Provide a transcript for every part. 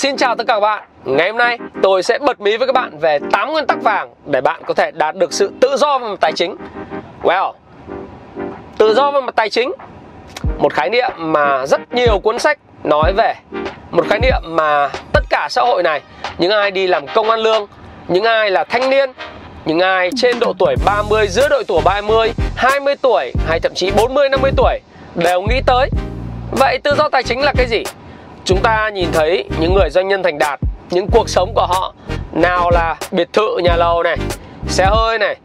Xin chào tất cả các bạn. Ngày hôm nay tôi sẽ bật mí với các bạn về 8 nguyên tắc vàng để bạn có thể đạt được sự tự do về mặt tài chính. Well, tự do về mặt tài chính một khái niệm mà rất nhiều cuốn sách nói về một khái niệm mà tất cả xã hội này những ai đi làm công ăn lương những ai là thanh niên những ai trên độ tuổi 30 giữa độ tuổi 30 20 tuổi hay thậm chí 40 50 tuổi đều nghĩ tới vậy tự do tài chính là cái gì chúng ta nhìn thấy những người doanh nhân thành đạt, những cuộc sống của họ, nào là biệt thự, nhà lầu này, xe hơi này,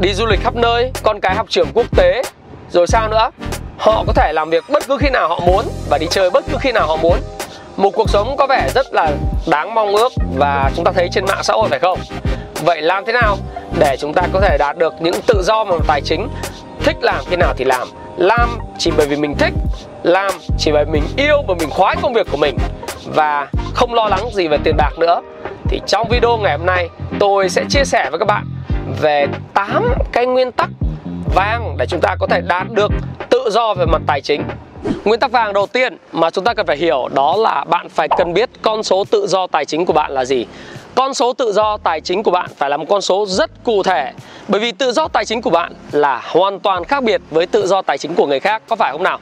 đi du lịch khắp nơi, con cái học trường quốc tế, rồi sao nữa? Họ có thể làm việc bất cứ khi nào họ muốn và đi chơi bất cứ khi nào họ muốn. Một cuộc sống có vẻ rất là đáng mong ước và chúng ta thấy trên mạng xã hội phải không? Vậy làm thế nào để chúng ta có thể đạt được những tự do về tài chính thích làm khi nào thì làm. Làm chỉ bởi vì mình thích, làm chỉ bởi mình yêu và mình khoái công việc của mình. Và không lo lắng gì về tiền bạc nữa. Thì trong video ngày hôm nay, tôi sẽ chia sẻ với các bạn về 8 cái nguyên tắc vàng để chúng ta có thể đạt được tự do về mặt tài chính. Nguyên tắc vàng đầu tiên mà chúng ta cần phải hiểu đó là bạn phải cần biết con số tự do tài chính của bạn là gì. Con số tự do tài chính của bạn phải là một con số rất cụ thể bởi vì tự do tài chính của bạn là hoàn toàn khác biệt với tự do tài chính của người khác, có phải không nào?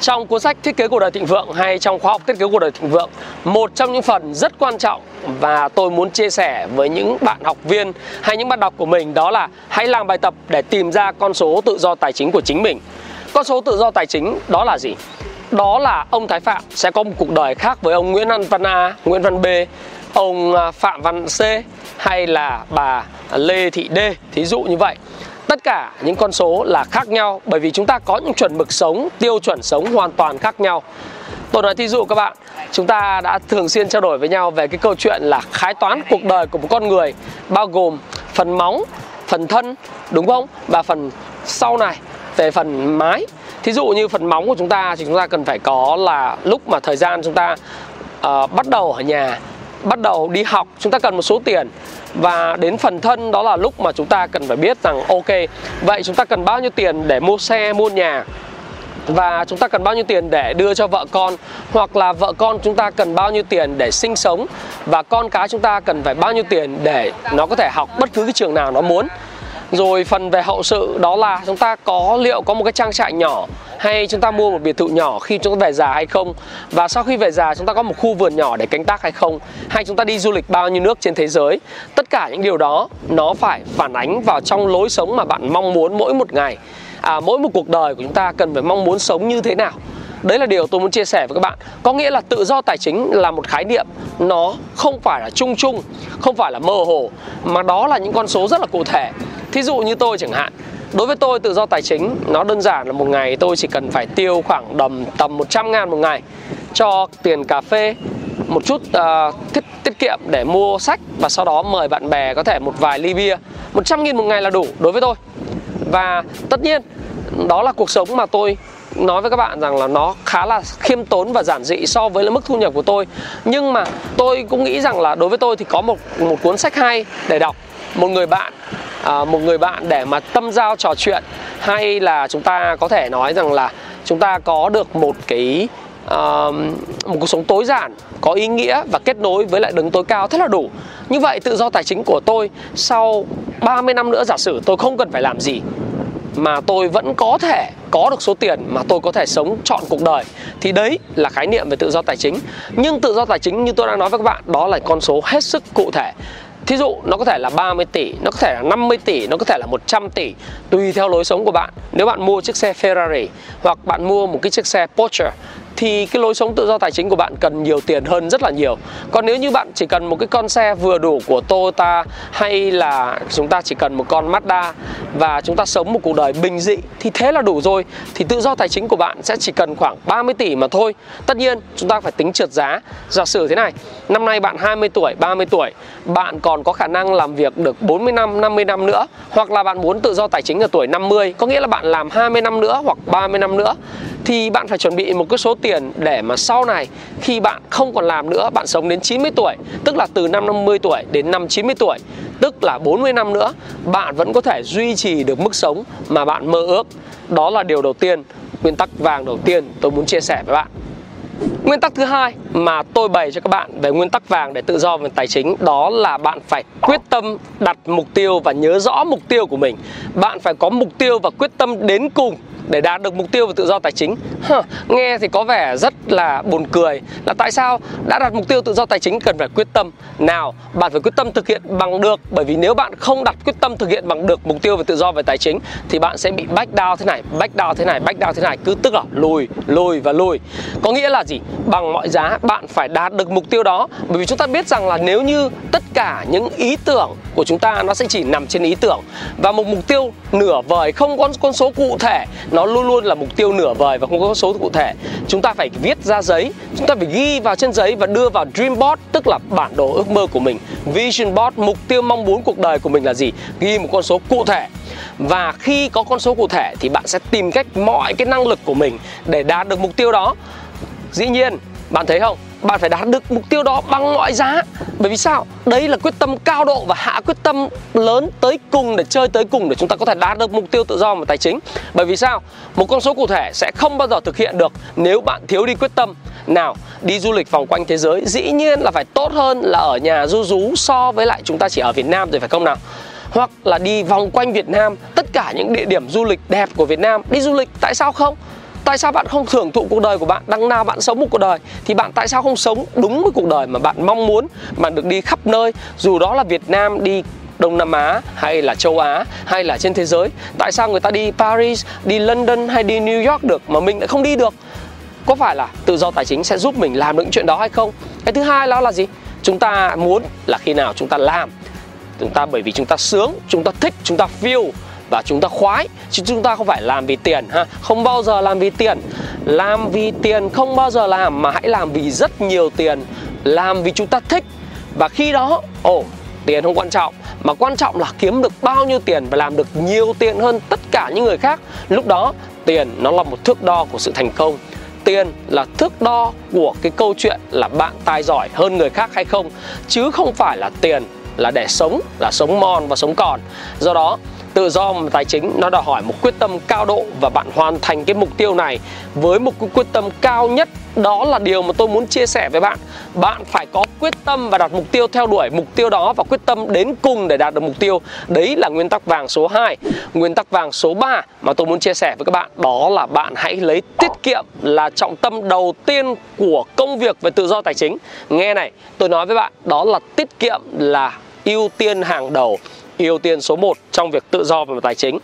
Trong cuốn sách Thiết kế cuộc đời thịnh vượng hay trong khóa học Thiết kế cuộc đời thịnh vượng, một trong những phần rất quan trọng và tôi muốn chia sẻ với những bạn học viên hay những bạn đọc của mình đó là hãy làm bài tập để tìm ra con số tự do tài chính của chính mình. Con số tự do tài chính đó là gì? Đó là ông Thái Phạm sẽ có một cuộc đời khác với ông Nguyễn Văn A, Nguyễn Văn B, ông à, Phạm Văn C hay là bà Lê Thị D, thí dụ như vậy. Tất cả những con số là khác nhau bởi vì chúng ta có những chuẩn mực sống, tiêu chuẩn sống hoàn toàn khác nhau. Tôi nói thí dụ các bạn, chúng ta đã thường xuyên trao đổi với nhau về cái câu chuyện là khái toán cuộc đời của một con người bao gồm phần móng, phần thân, đúng không? Và phần sau này về phần mái thí dụ như phần móng của chúng ta thì chúng ta cần phải có là lúc mà thời gian chúng ta uh, bắt đầu ở nhà bắt đầu đi học, chúng ta cần một số tiền. Và đến phần thân đó là lúc mà chúng ta cần phải biết rằng, ok, vậy chúng ta cần bao nhiêu tiền để mua xe, mua nhà? Và chúng ta cần bao nhiêu tiền để đưa cho vợ con? Hoặc là vợ con chúng ta cần bao nhiêu tiền để sinh sống? Và con cái chúng ta cần phải bao nhiêu tiền để nó có thể học bất cứ cái trường nào nó muốn? Rồi phần về hậu sự đó là chúng ta có liệu có một cái trang trại nhỏ hay chúng ta mua một biệt thự nhỏ khi chúng ta về già hay không? Và sau khi về già chúng ta có một khu vườn nhỏ để canh tác hay không? Hay chúng ta đi du lịch bao nhiêu nước trên thế giới? Tất cả những điều đó nó phải phản ánh vào trong lối sống mà bạn mong muốn mỗi một ngày. À, mỗi một cuộc đời của chúng ta cần phải mong muốn sống như thế nào? Đấy là điều tôi muốn chia sẻ với các bạn. Có nghĩa là tự do tài chính là một khái niệm nó không phải là chung chung không phải là mơ hồ mà đó là những con số rất là cụ thể thí dụ như tôi chẳng hạn Đối với tôi tự do tài chính nó đơn giản là một ngày tôi chỉ cần phải tiêu khoảng đầm tầm 100 ngàn một ngày cho tiền cà phê một chút uh, tiết, tiết kiệm để mua sách và sau đó mời bạn bè có thể một vài ly bia. 100 nghìn một ngày là đủ đối với tôi. Và tất nhiên đó là cuộc sống mà tôi nói với các bạn rằng là nó khá là khiêm tốn và giản dị so với mức thu nhập của tôi. Nhưng mà tôi cũng nghĩ rằng là đối với tôi thì có một một cuốn sách hay để đọc một người bạn à, một người bạn để mà tâm giao trò chuyện hay là chúng ta có thể nói rằng là chúng ta có được một cái uh, một cuộc sống tối giản có ý nghĩa và kết nối với lại đứng tối cao thế là đủ. Như vậy tự do tài chính của tôi sau 30 năm nữa giả sử tôi không cần phải làm gì mà tôi vẫn có thể có được số tiền mà tôi có thể sống trọn cuộc đời thì đấy là khái niệm về tự do tài chính. Nhưng tự do tài chính như tôi đang nói với các bạn đó là con số hết sức cụ thể. Thí dụ nó có thể là 30 tỷ, nó có thể là 50 tỷ, nó có thể là 100 tỷ Tùy theo lối sống của bạn. Nếu bạn mua chiếc xe Ferrari hoặc bạn mua một cái chiếc xe Porsche thì cái lối sống tự do tài chính của bạn cần nhiều tiền hơn rất là nhiều. Còn nếu như bạn chỉ cần một cái con xe vừa đủ của Toyota hay là chúng ta chỉ cần một con Mazda và chúng ta sống một cuộc đời bình dị thì thế là đủ rồi, thì tự do tài chính của bạn sẽ chỉ cần khoảng 30 tỷ mà thôi. Tất nhiên, chúng ta phải tính trượt giá. Giả sử thế này, năm nay bạn 20 tuổi 30 tuổi, bạn còn có khả năng làm việc được 40 năm 50 năm nữa, hoặc là bạn muốn tự do tài chính ở tuổi 50 có nghĩa là bạn làm 20 năm nữa hoặc 30 năm nữa, thì bạn phải chuẩn bị một cái số tiền để mà sau này khi bạn không còn làm nữa, bạn sống đến 90 tuổi, tức là từ năm 50 tuổi đến năm 90 tuổi, tức là 40 năm nữa, bạn vẫn có thể duy trì được mức sống mà bạn mơ ước. Đó là điều đầu tiên, nguyên tắc vàng đầu tiên tôi muốn chia sẻ với bạn. Nguyên tắc thứ hai mà tôi bày cho các bạn về nguyên tắc vàng để tự do về tài chính, đó là bạn phải quyết tâm đặt mục tiêu và nhớ rõ mục tiêu của mình. Bạn phải có mục tiêu và quyết tâm đến cùng để đạt được mục tiêu về tự do tài chính. Huh, nghe thì có vẻ rất là buồn cười là tại sao đã đặt mục tiêu tự do tài chính cần phải quyết tâm nào? Bạn phải quyết tâm thực hiện bằng được bởi vì nếu bạn không đặt quyết tâm thực hiện bằng được mục tiêu về tự do về tài chính thì bạn sẽ bị back down thế này back down thế này back down thế này cứ tức là lùi lùi và lùi. Có nghĩa là gì? Bằng mọi giá bạn phải đạt được mục tiêu đó bởi vì chúng ta biết rằng là nếu như tất cả những ý tưởng của chúng ta nó sẽ chỉ nằm trên ý tưởng và một mục tiêu nửa vời không có con số cụ thể nó nó luôn luôn là mục tiêu nửa vời và không có con số cụ thể. Chúng ta phải viết ra giấy, chúng ta phải ghi vào trên giấy và đưa vào dream board, tức là bản đồ ước mơ của mình. Vision board, mục tiêu mong muốn cuộc đời của mình là gì? Ghi một con số cụ thể. Và khi có con số cụ thể thì bạn sẽ tìm cách mọi cái năng lực của mình để đạt được mục tiêu đó. Dĩ nhiên, bạn thấy không? Bạn phải đạt được mục tiêu đó bằng mọi giá. Bởi vì sao? Đấy là quyết tâm cao độ và hạ quyết tâm lớn tới cùng để chơi tới cùng để chúng ta có thể đạt được mục tiêu tự do và tài chính. Bởi vì sao? Một con số cụ thể sẽ không bao giờ thực hiện được nếu bạn thiếu đi quyết tâm. Nào, đi du lịch vòng quanh thế giới dĩ nhiên là phải tốt hơn là ở nhà du rú so với lại chúng ta chỉ ở Việt Nam rồi, phải không nào? Hoặc là đi vòng quanh Việt Nam, tất cả những địa điểm du lịch đẹp của Việt Nam. Đi du lịch tại sao không? Tại sao bạn không thưởng thụ cuộc đời của bạn? Đằng nào bạn sống một cuộc đời thì bạn tại sao không sống đúng với cuộc đời mà bạn mong muốn mà được đi khắp nơi, dù đó là Việt Nam, đi Đông Nam Á, hay là châu Á, hay là trên thế giới? Tại sao người ta đi Paris, đi London hay đi New York được mà mình lại không đi được? Có phải là tự do tài chính sẽ giúp mình làm được chuyện đó hay không? Cái thứ hai đó là gì? Chúng ta muốn là khi nào chúng ta làm, chúng ta bởi vì chúng ta sướng, chúng ta thích, chúng ta feel và chúng ta khoái, chứ chúng ta không phải làm vì tiền, ha? Không bao giờ làm vì tiền. Làm vì tiền không bao giờ làm, mà hãy làm vì rất nhiều tiền. Làm vì chúng ta thích. Và khi đó, ồ, tiền không quan trọng, mà quan trọng là kiếm được bao nhiêu tiền và làm được nhiều tiền hơn tất cả những người khác. Lúc đó, tiền nó là một thước đo của sự thành công. Tiền là thước đo của cái câu chuyện là bạn tài giỏi hơn người khác hay không, chứ không phải là tiền là để sống, là sống mòn và sống còn. Do đó tự do tài chính, nó đòi hỏi một quyết tâm cao độ và bạn hoàn thành cái mục tiêu này với một quyết tâm cao nhất. Đó là điều mà tôi muốn chia sẻ với bạn. Bạn phải có quyết tâm và đặt mục tiêu theo đuổi mục tiêu đó và quyết tâm đến cùng để đạt được mục tiêu. Đấy là nguyên tắc vàng số 2 nguyên tắc vàng số 3 mà tôi muốn chia sẻ với các bạn, đó là bạn hãy lấy tiết kiệm là trọng tâm đầu tiên của công việc về tự do tài chính. Nghe này, tôi nói với bạn, đó là tiết kiệm là ưu tiên hàng đầu ưu tiên số 1 trong việc tự do về mặt tài chính.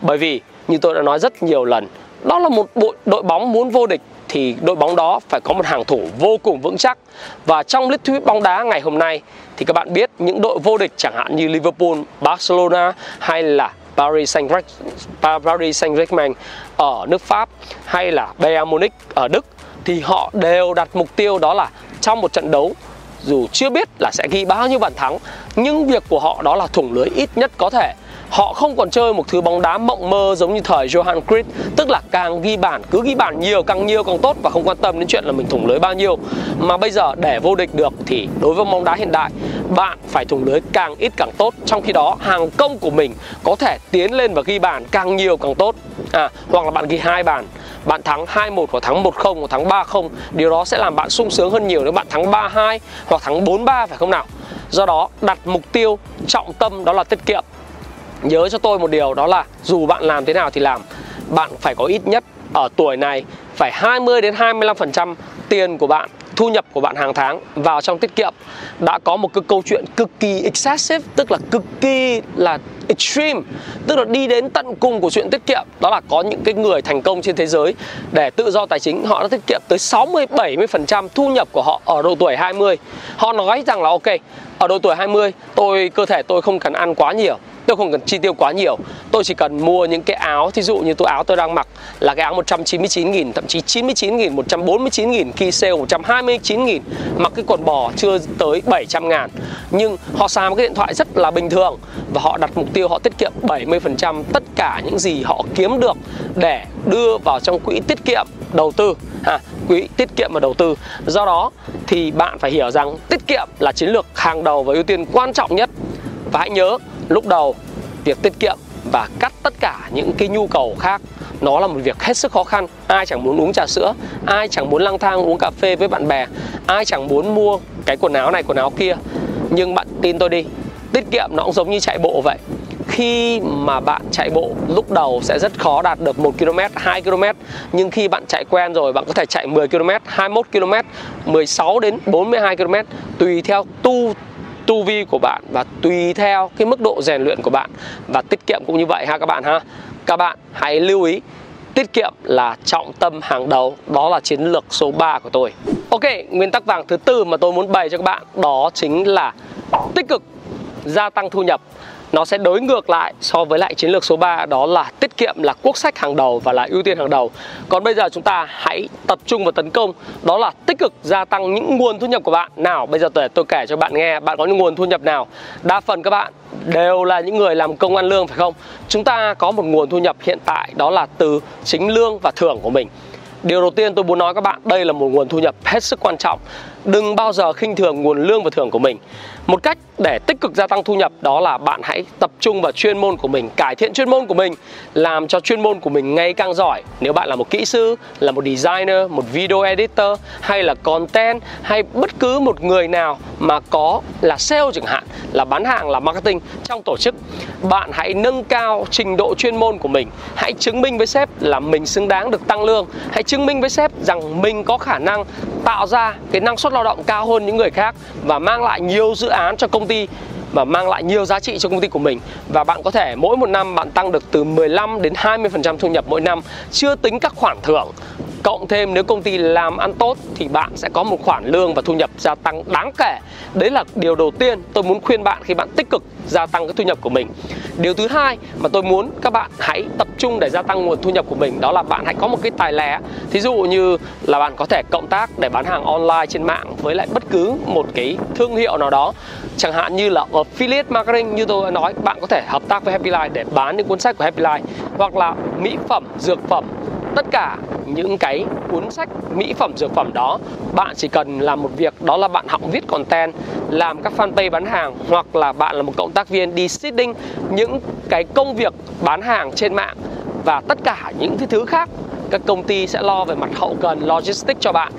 Bởi vì như tôi đã nói rất nhiều lần, đó là một đội, đội bóng muốn vô địch thì đội bóng đó phải có một hàng thủ vô cùng vững chắc. Và trong lít thuyết bóng đá ngày hôm nay thì các bạn biết những đội vô địch chẳng hạn như Liverpool, Barcelona hay là Paris Saint-Germain Paris Saint-Germain ở nước Pháp hay là Bayern Munich ở Đức thì họ đều đặt mục tiêu đó là trong một trận đấu dù chưa biết là sẽ ghi bao nhiêu bàn thắng, nhưng việc của họ đó là thủng lưới ít nhất có thể. Họ không còn chơi một thứ bóng đá mộng mơ giống như thời Johan Cruyff, tức là càng ghi bàn, cứ ghi bàn nhiều, càng nhiều càng tốt và không quan tâm đến chuyện là mình thủng lưới bao nhiêu. Mà bây giờ để vô địch được thì đối với bóng đá hiện đại, bạn phải thủng lưới càng ít càng tốt. Trong khi đó, hàng công của mình có thể tiến lên và ghi bàn càng nhiều càng tốt. À hoặc là bạn ghi hai bàn bạn thắng 2-1 hoặc thắng 1-0 hoặc thắng 3-0 điều đó sẽ làm bạn sung sướng hơn nhiều nếu bạn thắng 3-2 hoặc thắng 4-3 phải không nào? Do đó, đặt mục tiêu trọng tâm đó là tiết kiệm. Nhớ cho tôi một điều, đó là dù bạn làm thế nào thì làm, bạn phải có ít nhất ở tuổi này phải 20 đến 25% tiền của bạn, thu nhập của bạn hàng tháng vào trong tiết kiệm. Đã có một cái câu chuyện cực kỳ excessive, tức là cực kỳ là extreme, tức là đi đến tận cùng của chuyện tiết kiệm. Đó là có những cái người thành công trên thế giới để tự do tài chính, họ đã tiết kiệm tới 60 70% thu nhập của họ ở độ tuổi 20 họ nói rằng là, ok, ở độ tuổi 20 tôi, cơ thể tôi không cần ăn quá nhiều tôi không cần chi tiêu quá nhiều. Tôi chỉ cần mua những cái áo thí dụ như tôi áo tôi đang mặc là cái áo 199 nghìn thậm chí 99 nghìn 149 nghìn khi sale 129 nghìn mặc cái quần bò chưa tới 700 ngàn. Nhưng họ xài một cái điện thoại rất là bình thường và họ đặt mục tiêu họ tiết kiệm 70% tất cả những gì họ kiếm được để đưa vào trong quỹ tiết kiệm đầu tư. À, quỹ tiết kiệm và đầu tư. Do đó thì bạn phải hiểu rằng tiết kiệm là chiến lược hàng đầu và ưu tiên quan trọng nhất. Và hãy nhớ lúc đầu việc tiết kiệm và cắt tất cả những cái nhu cầu khác nó là một việc hết sức khó khăn. Ai chẳng muốn uống trà sữa ai chẳng muốn lang thang uống cà phê với bạn bè ai chẳng muốn mua cái quần áo này quần áo kia. Nhưng bạn tin tôi đi tiết kiệm nó cũng giống như chạy bộ vậy. Khi mà bạn chạy bộ lúc đầu sẽ rất khó đạt được 1 km, 2 km nhưng khi bạn chạy quen rồi bạn có thể chạy 10 km, 21 km, 16 đến 42 km tùy theo tu tu vi của bạn và tùy theo cái mức độ rèn luyện của bạn và tiết kiệm cũng như vậy ha các bạn ha. Các bạn hãy lưu ý, tiết kiệm là trọng tâm hàng đầu, đó là chiến lược số 3 của tôi. Ok, nguyên tắc vàng thứ tư mà tôi muốn bày cho các bạn đó chính là tích cực, gia tăng thu nhập nó sẽ đối ngược lại so với lại chiến lược số 3 đó là tiết kiệm là quốc sách hàng đầu và là ưu tiên hàng đầu. Còn bây giờ chúng ta hãy tập trung vào tấn công đó là tích cực gia tăng những nguồn thu nhập của bạn. Nào, bây giờ tôi tôi kể cho bạn nghe bạn có những nguồn thu nhập nào. Đa phần các bạn đều là những người làm công ăn lương phải không? Chúng ta có một nguồn thu nhập hiện tại đó là từ chính lương và thưởng của mình. Điều đầu tiên tôi muốn nói các bạn, đây là một nguồn thu nhập hết sức quan trọng. Đừng bao giờ khinh thường nguồn lương và thưởng của mình. Một cách để tích cực gia tăng thu nhập đó là bạn hãy tập trung vào chuyên môn của mình, cải thiện chuyên môn của mình, làm cho chuyên môn của mình ngày càng giỏi. Nếu bạn là một kỹ sư, là một designer, một video editor hay là content hay bất cứ một người nào mà có là sale chẳng hạn, là bán hàng, là marketing trong tổ chức, bạn hãy nâng cao trình độ chuyên môn của mình. Hãy chứng minh với sếp là mình xứng đáng được tăng lương. Hãy chứng minh với sếp rằng mình có khả năng tạo ra cái năng suất lao động cao hơn những người khác và mang lại nhiều dự án cho công ty và mang lại nhiều giá trị cho công ty của mình. Và bạn có thể mỗi một năm bạn tăng được từ 15 đến 20% thu nhập mỗi năm, chưa tính các khoản thưởng. Cộng thêm nếu công ty làm ăn tốt thì bạn sẽ có một khoản lương và thu nhập gia tăng đáng kể. Đấy là điều đầu tiên tôi muốn khuyên bạn khi bạn tích cực gia tăng cái thu nhập của mình. Điều thứ hai mà tôi muốn các bạn hãy tập trung để gia tăng nguồn thu nhập của mình đó là bạn hãy có một cái tài lẻ. Thí dụ như là bạn có thể cộng tác để bán hàng online trên mạng với lại bất cứ một cái thương hiệu nào đó chẳng hạn như là affiliate marketing như tôi đã nói, bạn có thể hợp tác với Happy Life để bán những cuốn sách của Happy Life, hoặc là mỹ phẩm, dược phẩm. Tất cả những cái cuốn sách mỹ phẩm, dược phẩm đó, bạn chỉ cần làm một việc, đó là bạn học viết content, làm các fanpage bán hàng, hoặc là bạn là một cộng tác viên đi seeding những cái công việc bán hàng trên mạng, và tất cả những thứ khác, các công ty sẽ lo về mặt hậu cần, logistics cho bạn.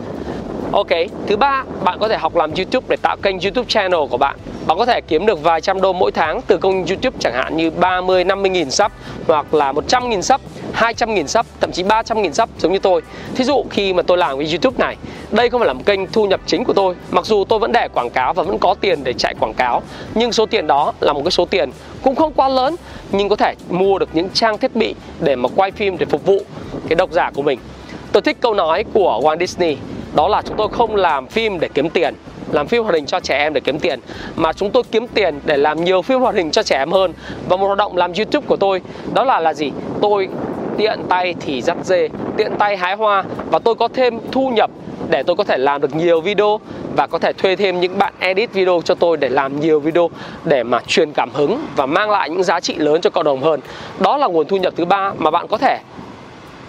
Ok, thứ ba, bạn có thể học làm YouTube để tạo kênh YouTube channel của bạn. Bạn có thể kiếm được vài trăm đô mỗi tháng từ kênh YouTube chẳng hạn như 30, 50 nghìn sub hoặc là 100 nghìn sub, 200 nghìn sub, thậm chí 300 nghìn sub giống như tôi. Thí dụ khi mà tôi làm cái YouTube này, đây không phải là một kênh thu nhập chính của tôi. Mặc dù tôi vẫn để quảng cáo và vẫn có tiền để chạy quảng cáo, nhưng số tiền đó là một cái số tiền cũng không quá lớn nhưng có thể mua được những trang thiết bị để mà quay phim để phục vụ cái độc giả của mình. Tôi thích câu nói của Walt Disney đó là chúng tôi không làm phim để kiếm tiền, làm phim hoạt hình cho trẻ em để kiếm tiền, mà chúng tôi kiếm tiền để làm nhiều phim hoạt hình cho trẻ em hơn và một hoạt động làm youtube của tôi. Đó là là gì? Tôi tiện tay thì dắt dê, tiện tay hái hoa và tôi có thêm thu nhập để tôi có thể làm được nhiều video và có thể thuê thêm những bạn edit video cho tôi để làm nhiều video để mà truyền cảm hứng và mang lại những giá trị lớn cho cộng đồng hơn. Đó là nguồn thu nhập thứ ba mà bạn có thể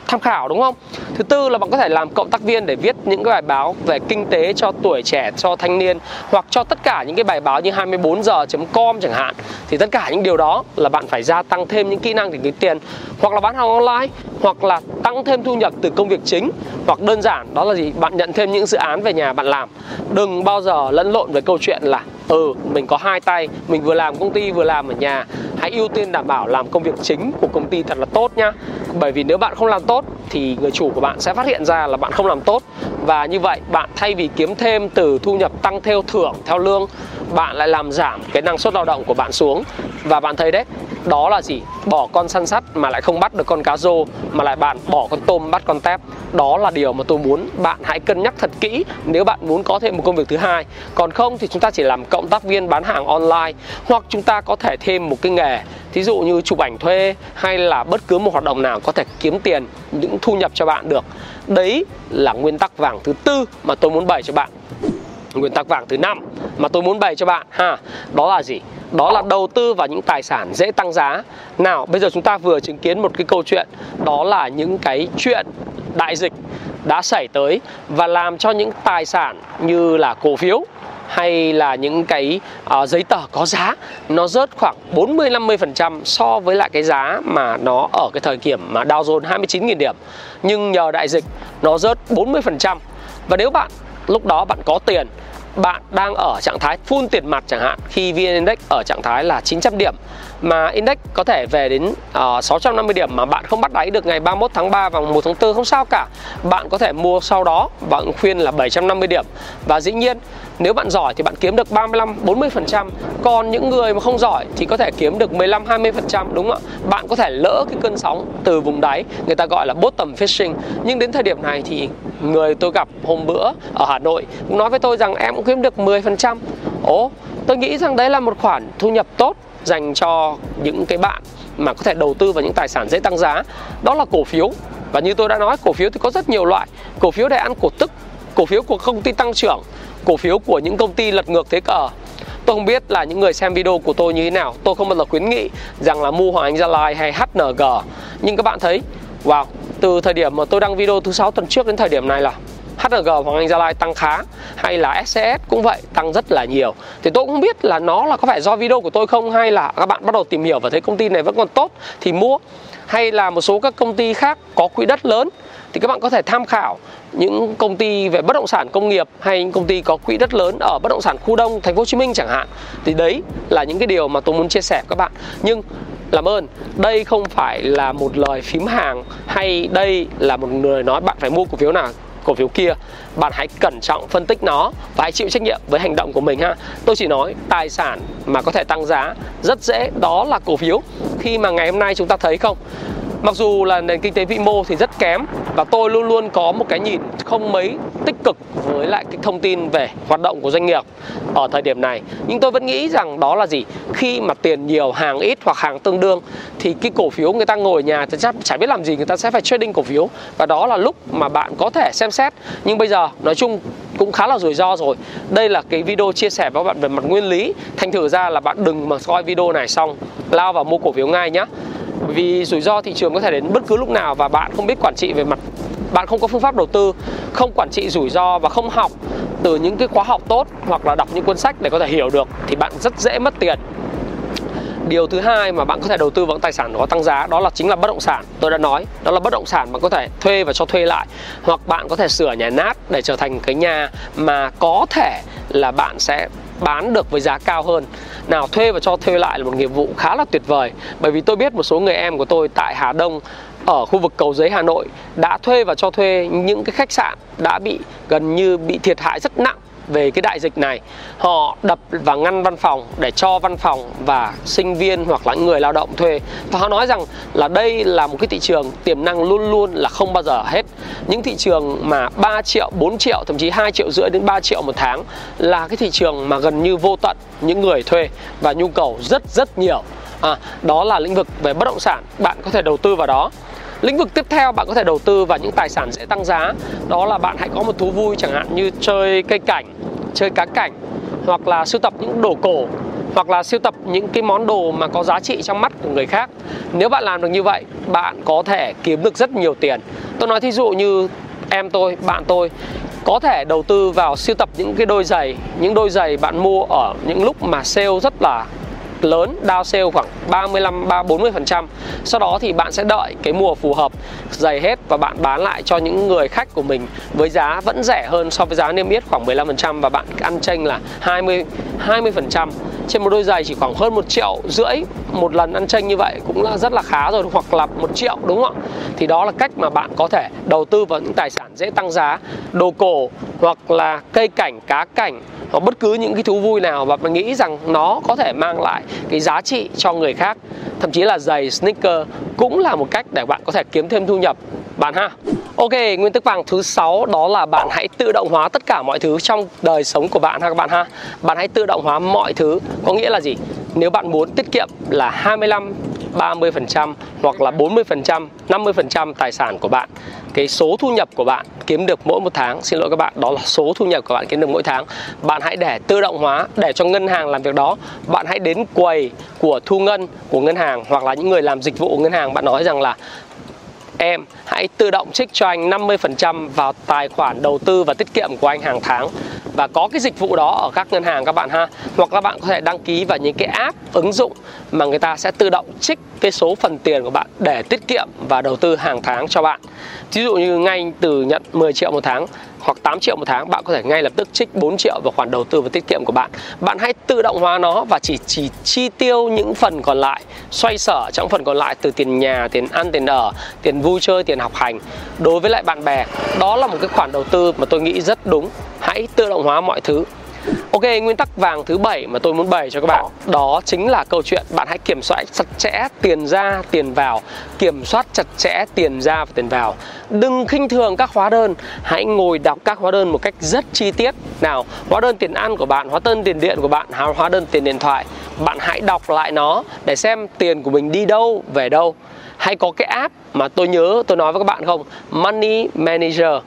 tham khảo đúng không? Thứ tư là bạn có thể làm cộng tác viên để viết những cái bài báo về kinh tế cho tuổi trẻ, cho thanh niên hoặc cho tất cả những cái bài báo như 24 giờ.com chẳng hạn. Thì tất cả những điều đó là bạn phải gia tăng thêm những kỹ năng để kiếm tiền hoặc là bán hàng online hoặc là tăng thêm thu nhập từ công việc chính hoặc đơn giản đó là gì? Bạn nhận thêm những dự án về nhà bạn làm. Đừng bao giờ lẫn lộn về câu chuyện là ừ mình có hai tay, mình vừa làm công ty vừa làm ở nhà. Hãy ưu tiên đảm bảo làm công việc chính của công ty thật là tốt nhá. Bởi vì nếu bạn không làm tốt thì người chủ của bạn sẽ phát hiện ra là bạn không làm tốt. Và như vậy, bạn thay vì kiếm thêm từ thu nhập tăng theo thưởng, theo lương, bạn lại làm giảm cái năng suất lao động của bạn xuống. Và bạn thấy đấy đó là gì? Bỏ con săn sắt mà lại không bắt được con cá rô, mà lại bạn bỏ con tôm bắt con tép. Đó là điều mà tôi muốn. Bạn hãy cân nhắc thật kỹ nếu bạn muốn có thêm một công việc thứ hai. Còn không thì chúng ta chỉ làm cộng tác viên bán hàng online, hoặc chúng ta có thể thêm một cái nghề. Thí dụ như chụp ảnh thuê, hay là bất cứ một hoạt động nào có thể kiếm tiền, những thu nhập cho bạn được. Đấy là nguyên tắc vàng thứ tư mà tôi muốn bày cho bạn nguyên tắc vàng thứ năm mà tôi muốn bày cho bạn ha đó là gì đó là đầu tư vào những tài sản dễ tăng giá nào bây giờ chúng ta vừa chứng kiến một cái câu chuyện đó là những cái chuyện đại dịch đã xảy tới và làm cho những tài sản như là cổ phiếu hay là những cái uh, giấy tờ có giá nó rớt khoảng 40 50% so với lại cái giá mà nó ở cái thời điểm mà Dow Jones 29.000 điểm. Nhưng nhờ đại dịch nó rớt 40%. Và nếu bạn lúc đó bạn có tiền, bạn đang ở trạng thái full tiền mặt chẳng hạn. Khi VN Index ở trạng thái là 900 điểm mà index có thể về đến ờ, uh, 650 điểm mà bạn không bắt đáy được ngày 31 tháng 3 và 1 tháng 4 không sao cả. Bạn có thể mua sau đó bạn khuyên là 750 điểm. Và dĩ nhiên nếu bạn giỏi thì bạn kiếm được 35 40%, còn những người mà không giỏi thì có thể kiếm được 15 20% đúng không ạ? Bạn có thể lỡ cái cơn sóng từ vùng đáy, người ta gọi là bottom fishing. Nhưng đến thời điểm này thì người tôi gặp hôm bữa ở Hà Nội cũng nói với tôi rằng em cũng kiếm được 10%. ố tôi nghĩ rằng đấy là một khoản thu nhập tốt dành cho những cái bạn mà có thể đầu tư vào những tài sản dễ tăng giá. Đó là cổ phiếu. Và như tôi đã nói, cổ phiếu thì có rất nhiều loại. Cổ phiếu để ăn cổ tức, cổ phiếu của công ty tăng trưởng, cổ phiếu của những công ty lật ngược thế cờ. Tôi không biết là những người xem video của tôi như thế nào. Tôi không bao giờ khuyến nghị rằng là mua Hoàng Anh Gia Lai hay HNG nhưng các bạn thấy, wow, từ thời điểm mà tôi đăng video thứ sáu tuần trước đến thời điểm này là HRG Hoàng Anh Gia Lai tăng khá hay là SCS cũng vậy, tăng rất là nhiều. Thì tôi cũng không biết là nó là có phải do video của tôi không hay là các bạn bắt đầu tìm hiểu và thấy công ty này vẫn còn tốt thì mua, hay là một số các công ty khác có quỹ đất lớn. Thì các bạn có thể tham khảo những công ty về bất động sản công nghiệp hay những công ty có quỹ đất lớn ở bất động sản khu đông thành phố Hồ Chí Minh chẳng hạn. Thì đấy là những cái điều mà tôi muốn chia sẻ với các bạn. Nhưng làm ơn, đây không phải là một lời phím hàng hay đây là một người nói bạn phải mua cổ phiếu nào cổ phiếu kia, bạn hãy cẩn trọng phân tích nó và hãy chịu trách nhiệm với hành động của mình ha. Tôi chỉ nói tài sản mà có thể tăng giá rất dễ, đó là cổ phiếu. Khi mà ngày hôm nay chúng ta thấy không Mặc dù là nền kinh tế vĩ mô thì rất kém và tôi luôn luôn có một cái nhìn không mấy tích cực với lại cái thông tin về hoạt động của doanh nghiệp ở thời điểm này. Nhưng tôi vẫn nghĩ rằng đó là gì? Khi mà tiền nhiều, hàng ít hoặc hàng tương đương thì cái cổ phiếu người ta ngồi nhà thì chắc chả biết làm gì người ta sẽ phải trading cổ phiếu và đó là lúc mà bạn có thể xem xét. Nhưng bây giờ nói chung cũng khá là rủi ro rồi. Đây là cái video chia sẻ với bạn về mặt nguyên lý. Thành thử ra là bạn đừng mà coi video này xong lao vào mua cổ phiếu ngay bởi vì rủi ro thị trường có thể đến bất cứ lúc nào và bạn không biết quản trị về mặt, bạn không có phương pháp đầu tư, không quản trị rủi ro và không học từ những cái khóa học tốt hoặc là đọc những cuốn sách để có thể hiểu được thì bạn rất dễ mất tiền. Điều thứ hai mà bạn có thể đầu tư vào tài sản có tăng giá đó là chính là bất động sản. Tôi đã nói, đó là bất động sản bạn có thể thuê và cho thuê lại. Hoặc bạn có thể sửa nhà nát để trở thành cái nhà mà có thể là bạn sẽ bán được với giá cao hơn. Nào, thuê và cho thuê lại là một nghiệp vụ khá là tuyệt vời. Bởi vì tôi biết một số người em của tôi tại Hà Đông, ở khu vực cầu giấy, Hà Nội, đã thuê và cho thuê những cái khách sạn đã bị gần như bị thiệt hại rất nặng về cái đại dịch này họ đập và ngăn văn phòng để cho văn phòng và sinh viên hoặc là người lao động thuê. Và họ nói rằng là đây là một cái thị trường tiềm năng luôn luôn là không bao giờ hết. Những thị trường mà 3 triệu 4 triệu thậm chí 2 triệu rưỡi đến 3 triệu một tháng là cái thị trường mà gần như vô tận những người thuê và nhu cầu rất rất nhiều. À, đó là lĩnh vực về bất động sản. Bạn có thể đầu tư vào đó. Lĩnh vực tiếp theo bạn có thể đầu tư vào những tài sản sẽ tăng giá. Đó là bạn hãy có một thú vui chẳng hạn như chơi cây cảnh, chơi cá cảnh Hoặc là sưu tập những đồ cổ hoặc là sưu tập những cái món đồ mà có giá trị trong mắt của người khác. Nếu bạn làm được như vậy bạn có thể kiếm được rất nhiều tiền. Tôi nói thí dụ như em tôi bạn tôi có thể đầu tư vào sưu tập những cái đôi giày. Những đôi giày bạn mua ở những lúc mà sale rất là lớn down sale khoảng 35 3 40%. Sau đó thì bạn sẽ đợi cái mùa phù hợp dày hết và bạn bán lại cho những người khách của mình với giá vẫn rẻ hơn so với giá niêm yết khoảng 15% và bạn ăn tranh là 20 20% trên một đôi giày chỉ khoảng hơn một triệu rưỡi một lần ăn tranh như vậy cũng là rất là khá rồi, hoặc là một triệu, đúng không ạ thì đó là cách mà bạn có thể đầu tư vào những tài sản dễ tăng giá, đồ cổ hoặc là cây cảnh, cá cảnh hoặc bất cứ những cái thú vui nào và mình nghĩ rằng nó có thể mang lại cái giá trị cho người khác thậm chí là giày sneaker cũng là một cách để bạn có thể kiếm thêm thu nhập bạn ha Ok, nguyên tắc vàng thứ sáu đó là bạn hãy tự động hóa tất cả mọi thứ trong đời sống của bạn ha các bạn ha. Bạn hãy tự động hóa mọi thứ. Có nghĩa là gì? Nếu bạn muốn tiết kiệm là 25 30% hoặc là 40%, 50% tài sản của bạn. Cái số thu nhập của bạn kiếm được mỗi một tháng, xin lỗi các bạn, đó là số thu nhập của bạn kiếm được mỗi tháng. Bạn hãy để tự động hóa để cho ngân hàng làm việc đó. Bạn hãy đến quầy của thu ngân của ngân hàng hoặc là những người làm dịch vụ của ngân hàng bạn nói rằng là em, hãy tự động trích cho anh 50% vào tài khoản đầu tư và tiết kiệm của anh hàng tháng. Và có cái dịch vụ đó ở các ngân hàng các bạn ha. Hoặc các bạn có thể đăng ký vào những cái app, ứng dụng mà người ta sẽ tự động trích cái số phần tiền của bạn để tiết kiệm và đầu tư hàng tháng cho bạn. Ví dụ như ngay từ nhận 10 triệu một tháng hoặc 8 triệu một tháng, bạn có thể ngay lập tức trích 4 triệu vào khoản đầu tư và tiết kiệm của bạn. Bạn hãy tự động hóa nó và chỉ chỉ chi tiêu những phần còn lại, xoay sở trong phần còn lại từ tiền nhà, tiền ăn, tiền ở, tiền vui chơi, tiền học hành. Đối với lại bạn bè, đó là một cái khoản đầu tư mà tôi nghĩ rất đúng. Hãy tự động hóa mọi thứ. Ok, nguyên tắc vàng thứ bảy mà tôi muốn bày cho các bạn Đó chính là câu chuyện bạn hãy kiểm soát chặt chẽ tiền ra, tiền vào. Kiểm soát chặt chẽ tiền ra và tiền vào. Đừng khinh thường các hóa đơn. Hãy ngồi đọc các hóa đơn một cách rất chi tiết. Nào, hóa đơn tiền ăn của bạn, hóa đơn tiền điện của bạn, hóa đơn tiền điện thoại. Bạn hãy đọc lại nó để xem tiền của mình đi đâu, về đâu. Hay có cái app mà tôi nhớ tôi nói với các bạn không? Money Manager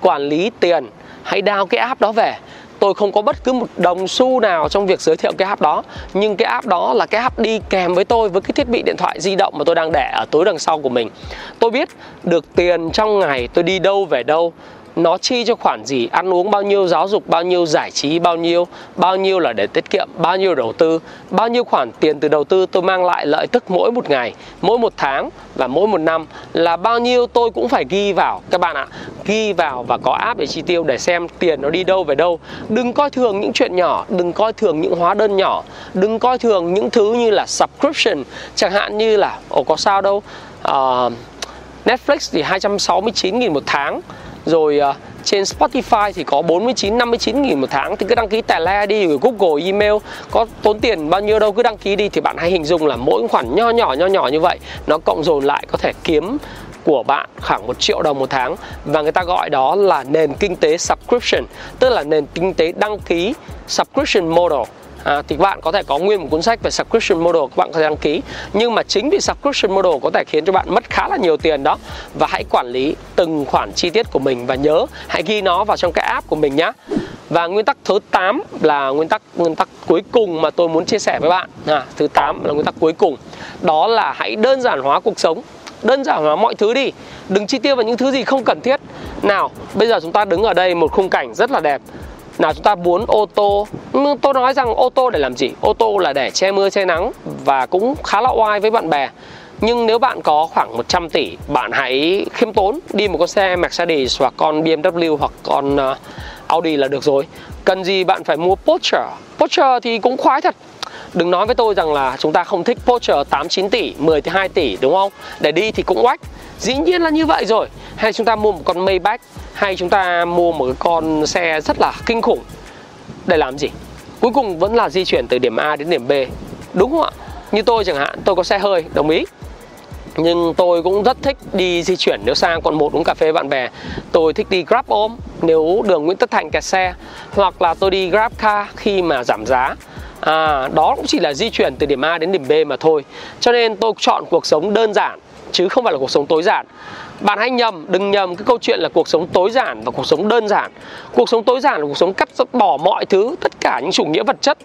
Quản lý tiền. Hãy download cái app đó về tôi không có bất cứ một đồng xu nào trong việc giới thiệu cái app đó. Nhưng cái app đó là cái app đi kèm với tôi với cái thiết bị điện thoại di động mà tôi đang để ở túi đằng sau của mình. Tôi biết được tiền trong ngày tôi đi đâu, về đâu nó chi cho khoản gì? Ăn uống bao nhiêu giáo dục bao nhiêu giải trí bao nhiêu? Bao nhiêu là để tiết kiệm? Bao nhiêu đầu tư? Bao nhiêu khoản tiền từ đầu tư tôi mang lại lợi tức mỗi một ngày mỗi một tháng và mỗi một năm? Là bao nhiêu tôi cũng phải ghi vào. Các bạn ạ ghi vào và có app để chi tiêu để xem tiền nó đi đâu về đâu. Đừng coi thường những chuyện nhỏ đừng coi thường những hóa đơn nhỏ. Đừng coi thường những thứ như là subscription chẳng hạn như là ồ có sao đâu. Uh, Netflix thì 269 nghìn một tháng rồi uh, trên Spotify thì có 49 59 nghìn một tháng. Thì cứ đăng ký tài le đi rồi Google email có tốn tiền bao nhiêu đâu cứ đăng ký đi. Thì bạn hãy hình dung là mỗi khoản nho nhỏ nho nhỏ như vậy nó cộng dồn lại có thể kiếm của bạn khoảng 1 triệu đồng một tháng. Và người ta gọi đó là nền kinh tế subscription tức là nền kinh tế đăng ký subscription model à, thì các bạn có thể có nguyên một cuốn sách về subscription model các bạn có thể đăng ký. Nhưng mà chính vì subscription model có thể khiến cho bạn mất khá là nhiều tiền đó. Và hãy quản lý từng khoản chi tiết của mình và nhớ hãy ghi nó vào trong cái app của mình nhé và nguyên tắc thứ 8 là nguyên tắc nguyên tắc cuối cùng mà tôi muốn chia sẻ với bạn. À, thứ 8 là nguyên tắc cuối cùng. Đó là hãy đơn giản hóa cuộc sống. Đơn giản hóa mọi thứ đi. Đừng chi tiêu vào những thứ gì không cần thiết. Nào bây giờ chúng ta đứng ở đây một khung cảnh rất là đẹp nào chúng ta muốn ô tô. Ừ, tôi nói rằng ô tô để làm gì? Ô tô là để che mưa che nắng và cũng khá là oai với bạn bè. Nhưng nếu bạn có khoảng 100 tỷ bạn hãy khiêm tốn đi một con xe Mercedes hoặc con BMW hoặc con uh, Audi là được rồi. Cần gì bạn phải mua Porsche? Porsche thì cũng khoái thật. Đừng nói với tôi rằng là chúng ta không thích Porsche 8 9 tỷ, 10 2 tỷ đúng không? Để đi thì cũng oách. Dĩ nhiên là như vậy rồi. Hay chúng ta mua một con Maybach hay chúng ta mua một con xe rất là kinh khủng để làm gì? Cuối cùng vẫn là di chuyển từ điểm A đến điểm B. Đúng không ạ? Như tôi chẳng hạn, tôi có xe hơi, đồng ý nhưng tôi cũng rất thích đi di chuyển nếu sang quận 1 uống cà phê bạn bè tôi thích đi grab ôm nếu đường nguyễn tất thành kẹt xe hoặc là tôi đi grab car khi mà giảm giá à, đó cũng chỉ là di chuyển từ điểm A đến điểm B mà thôi cho nên tôi chọn cuộc sống đơn giản chứ không phải là cuộc sống tối giản. Bạn hãy nhầm, đừng nhầm cái câu chuyện là cuộc sống tối giản và cuộc sống đơn giản. Cuộc sống tối giản là cuộc sống cắt bỏ mọi thứ, tất cả những chủ nghĩa vật chất.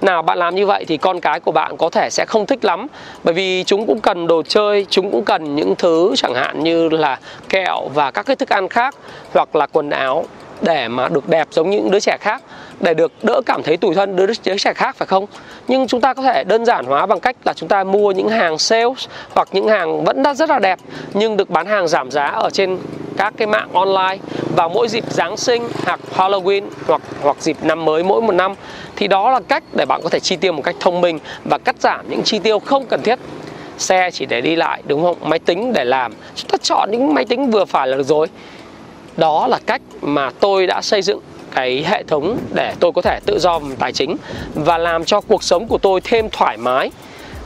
Nào, bạn làm như vậy thì con cái của bạn có thể sẽ không thích lắm, bởi vì chúng cũng cần đồ chơi, chúng cũng cần những thứ chẳng hạn như là kẹo và các cái thức ăn khác hoặc là quần áo để mà được đẹp giống những đứa trẻ khác để được đỡ cảm thấy tủi thân đứa, đứa trẻ khác phải không? Nhưng chúng ta có thể đơn giản hóa bằng cách là chúng ta mua những hàng sales hoặc những hàng vẫn đã rất là đẹp nhưng được bán hàng giảm giá ở trên các cái mạng online. Vào mỗi dịp Giáng sinh hoặc Halloween hoặc hoặc dịp năm mới mỗi một năm thì đó là cách để bạn có thể chi tiêu một cách thông minh và cắt giảm những chi tiêu không cần thiết. Xe chỉ để đi lại đúng không? Máy tính để làm. Chúng ta chọn những máy tính vừa phải là được rồi đó là cách mà tôi đã xây dựng cái hệ thống để tôi có thể tự do về tài chính và làm cho cuộc sống của tôi thêm thoải mái.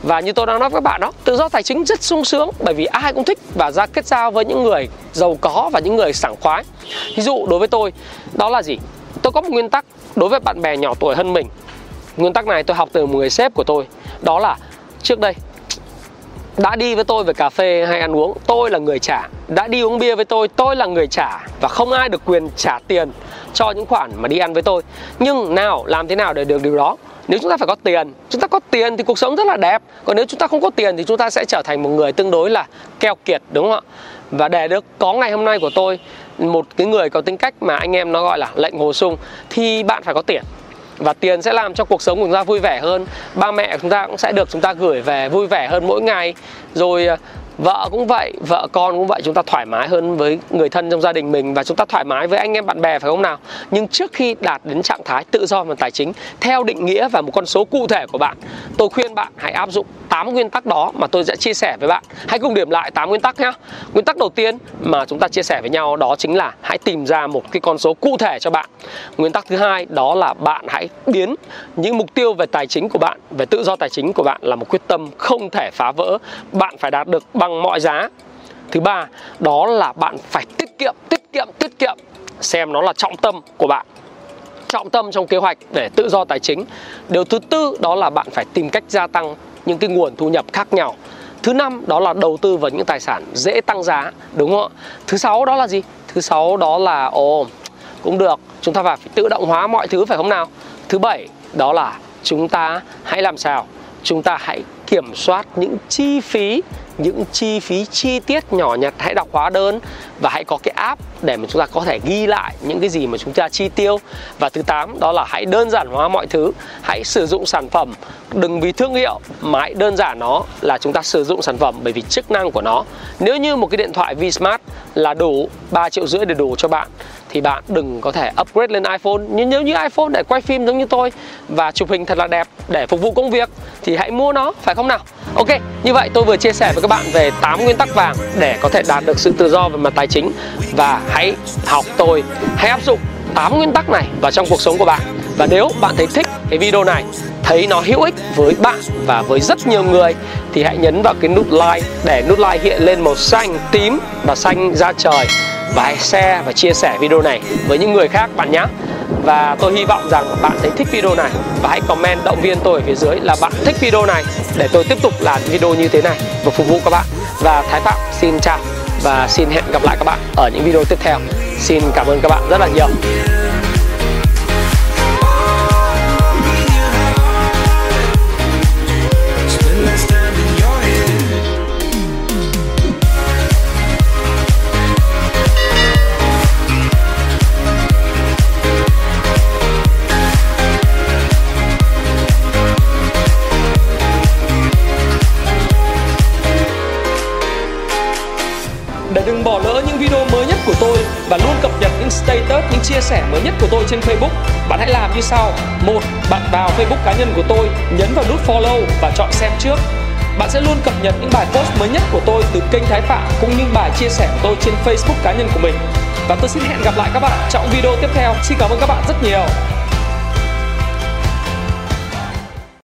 Và như tôi đang nói với các bạn đó, tự do tài chính rất sung sướng bởi vì ai cũng thích và ra kết giao với những người giàu có và những người sảng khoái. Ví dụ đối với tôi, đó là gì? Tôi có một nguyên tắc đối với bạn bè nhỏ tuổi hơn mình. Nguyên tắc này tôi học từ một người sếp của tôi. Đó là trước đây đã đi với tôi về cà phê hay ăn uống, tôi là người trả. Đã đi uống bia với tôi tôi là người trả. Và không ai được quyền trả tiền cho những khoản mà đi ăn với tôi. Nhưng nào, làm thế nào để được điều đó? Nếu chúng ta phải có tiền, chúng ta có tiền thì cuộc sống rất là đẹp. Còn nếu chúng ta không có tiền thì chúng ta sẽ trở thành một người tương đối là keo kiệt, đúng không ạ? Và để được, có ngày hôm nay của tôi, một cái người có tính cách mà anh em nó gọi là lệnh hồ sung, thì bạn phải có tiền và tiền sẽ làm cho cuộc sống của chúng ta vui vẻ hơn. Ba mẹ chúng ta cũng sẽ được chúng ta gửi về vui vẻ hơn mỗi ngày. Rồi à, vợ cũng vậy, vợ con cũng vậy, chúng ta thoải mái hơn với người thân trong gia đình mình và chúng ta thoải mái với anh em bạn bè, phải không nào? Nhưng trước khi đạt đến trạng thái tự do về tài chính, theo định nghĩa và một con số cụ thể của bạn, tôi khuyên bạn hãy áp dụng 8 nguyên tắc đó mà tôi sẽ chia sẻ với bạn. Hãy cùng điểm lại 8 nguyên tắc nhé nguyên tắc đầu tiên mà chúng ta chia sẻ với nhau đó chính là hãy tìm ra một cái con số cụ thể cho bạn. Nguyên tắc thứ hai đó là bạn hãy biến những mục tiêu về tài chính của bạn, về tự do tài chính của bạn là một quyết tâm không thể phá vỡ. Bạn phải đạt được bằng mọi giá. Thứ ba, đó là bạn phải tiết kiệm tiết kiệm tiết kiệm. Xem nó là trọng tâm của bạn. Trọng tâm trong kế hoạch để tự do tài chính. Điều thứ tư, đó là bạn phải tìm cách gia tăng những cái nguồn thu nhập khác nhau. Thứ năm, đó là đầu tư vào những tài sản dễ tăng giá, đúng không ạ? Thứ sáu, đó là gì? Thứ sáu, đó là, ồ, cũng được, chúng ta phải tự động hóa mọi thứ, phải không nào? Thứ bảy, đó là chúng ta hãy làm sao? Chúng ta hãy kiểm soát những chi phí những chi phí chi tiết nhỏ nhặt hãy đọc hóa đơn và hãy có cái app để mà chúng ta có thể ghi lại những cái gì mà chúng ta chi tiêu. Và thứ tám, đó là hãy đơn giản hóa mọi thứ. Hãy sử dụng sản phẩm. Đừng vì thương hiệu mà hãy đơn giản nó là chúng ta sử dụng sản phẩm bởi vì chức năng của nó. Nếu như một cái điện thoại Vsmart Smart là đủ 3 triệu rưỡi để đủ cho bạn, thì bạn đừng có thể upgrade lên iPhone. Nhưng nếu như iPhone để quay phim giống như tôi và chụp hình thật là đẹp để phục vụ công việc thì hãy mua nó phải không nào? Ok, như vậy tôi vừa chia sẻ với các bạn về 8 nguyên tắc vàng để có thể đạt được sự tự do về mặt tài chính. Và hãy học tôi, hãy áp dụng 8 nguyên tắc này vào trong cuộc sống của bạn. Và nếu bạn thấy thích cái video này, thấy nó hữu ích với bạn và với rất nhiều người thì hãy nhấn vào cái nút like để nút like hiện lên màu xanh, tím và xanh ra trời và hãy share và chia sẻ video này với những người khác bạn nhé và tôi hy vọng rằng bạn thấy thích video này. Và hãy comment động viên tôi ở phía dưới là bạn thích video này để tôi tiếp tục làm video như thế này và phục vụ các bạn. Và Thái Phạm xin chào và xin hẹn gặp lại các bạn ở những video tiếp theo. Xin cảm ơn các bạn rất là nhiều. Của tôi và luôn cập nhật những status, những chia sẻ mới nhất của tôi trên Facebook, bạn hãy làm như sau. một Bạn vào Facebook cá nhân của tôi, nhấn vào nút follow và chọn xem trước. Bạn sẽ luôn cập nhật những bài post mới nhất của tôi từ kênh Thái Phạm cũng như bài chia sẻ của tôi trên Facebook cá nhân của mình. Và tôi xin hẹn gặp lại các bạn trong video tiếp theo. Xin cảm ơn các bạn rất nhiều.